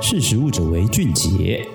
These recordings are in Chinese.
识食物者为俊杰。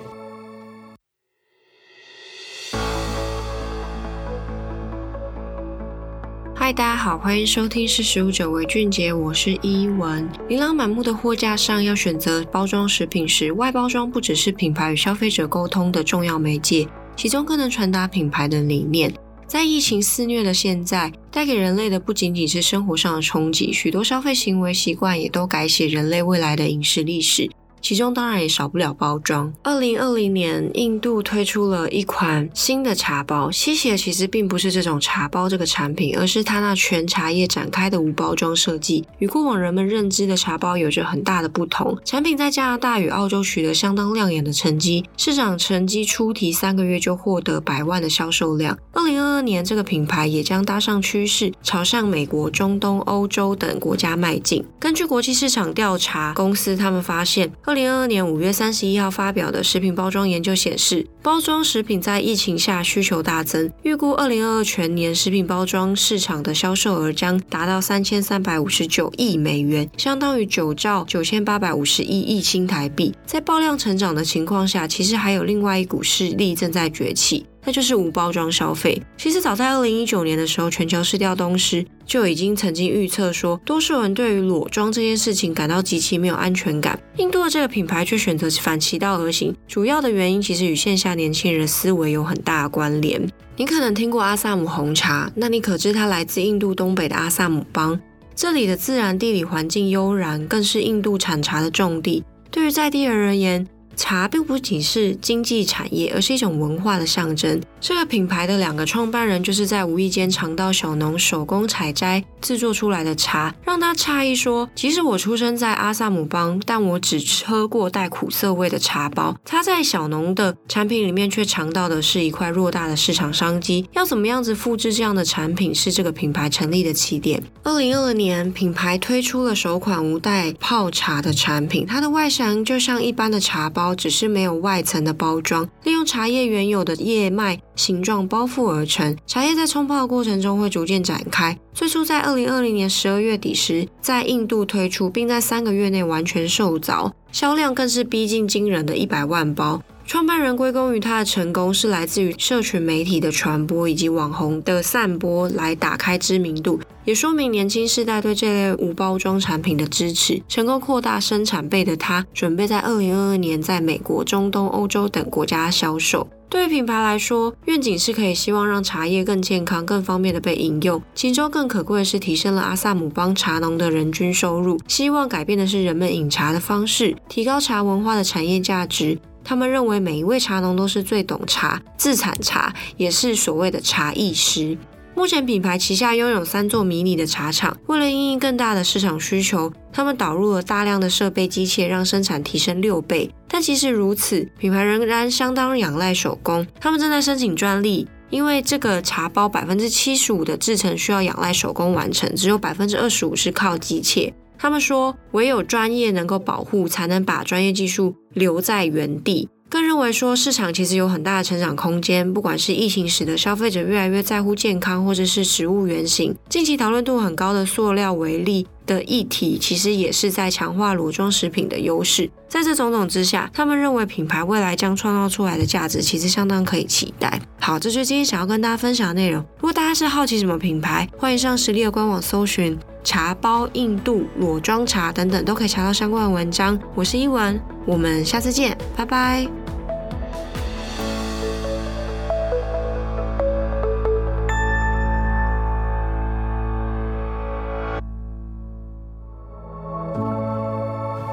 嗨，大家好，欢迎收听《识食物者为俊杰》，我是依文。琳琅满目的货架上，要选择包装食品时，外包装不只是品牌与消费者沟通的重要媒介，其中更能传达品牌的理念。在疫情肆虐的现在，带给人类的不仅仅是生活上的冲击，许多消费行为习惯也都改写人类未来的饮食历史。其中当然也少不了包装。二零二零年，印度推出了一款新的茶包，吸血其实并不是这种茶包这个产品，而是它那全茶叶展开的无包装设计，与过往人们认知的茶包有着很大的不同。产品在加拿大与澳洲取得相当亮眼的成绩，市场成绩出题三个月就获得百万的销售量。二零二二年，这个品牌也将搭上趋势，朝向美国、中东、欧洲等国家迈进。根据国际市场调查公司，他们发现零二二年五月三十一号发表的食品包装研究显示，包装食品在疫情下需求大增，预估二零二二全年食品包装市场的销售额将达到三千三百五十九亿美元，相当于九兆九千八百五十一亿新台币。在爆量成长的情况下，其实还有另外一股势力正在崛起。那就是无包装消费。其实早在二零一九年的时候，全球市调东施就已经曾经预测说，多数人对于裸装这件事情感到极其没有安全感。印度的这个品牌却选择反其道而行，主要的原因其实与线下年轻人思维有很大的关联。你可能听过阿萨姆红茶，那你可知它来自印度东北的阿萨姆邦？这里的自然地理环境悠然，更是印度产茶的重地。对于在地人而言，茶并不仅是经济产业，而是一种文化的象征。这个品牌的两个创办人就是在无意间尝到小农手工采摘制作出来的茶，让他诧异说：“即使我出生在阿萨姆邦，但我只喝过带苦涩味的茶包。他在小农的产品里面却尝到的是一块偌大的市场商机。要怎么样子复制这样的产品，是这个品牌成立的起点。二零二二年，品牌推出了首款无袋泡茶的产品，它的外形就像一般的茶包。只是没有外层的包装，利用茶叶原有的叶脉形状包覆而成。茶叶在冲泡的过程中会逐渐展开。最初在二零二零年十二月底时，在印度推出，并在三个月内完全售罄，销量更是逼近惊人的一百万包。创办人归功于他的成功，是来自于社群媒体的传播以及网红的散播来打开知名度，也说明年轻世代对这类无包装产品的支持。成功扩大生产备的他，准备在二零二二年在美国、中东、欧洲等国家销售。对品牌来说，愿景是可以希望让茶叶更健康、更方便的被饮用，其中更可贵的是提升了阿萨姆邦茶农的人均收入。希望改变的是人们饮茶的方式，提高茶文化的产业价值。他们认为每一位茶农都是最懂茶、自产茶，也是所谓的茶艺师。目前品牌旗下拥有三座迷你的茶厂，为了应应更大的市场需求，他们导入了大量的设备机械，让生产提升六倍。但即使如此，品牌仍然相当仰赖手工。他们正在申请专利，因为这个茶包百分之七十五的制成需要仰赖手工完成，只有百分之二十五是靠机械。他们说，唯有专业能够保护，才能把专业技术留在原地。更认为说，市场其实有很大的成长空间。不管是疫情使得消费者越来越在乎健康，或者是食物原型，近期讨论度很高的塑料为例的议题，其实也是在强化裸装食品的优势。在这种种之下，他们认为品牌未来将创造出来的价值，其实相当可以期待。好，这就是今天想要跟大家分享的内容。如果大家是好奇什么品牌，欢迎上实力的官网搜寻。茶包、印度裸装茶等等，都可以查到相关的文章。我是依文，我们下次见，拜拜。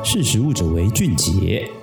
识时务者为俊杰。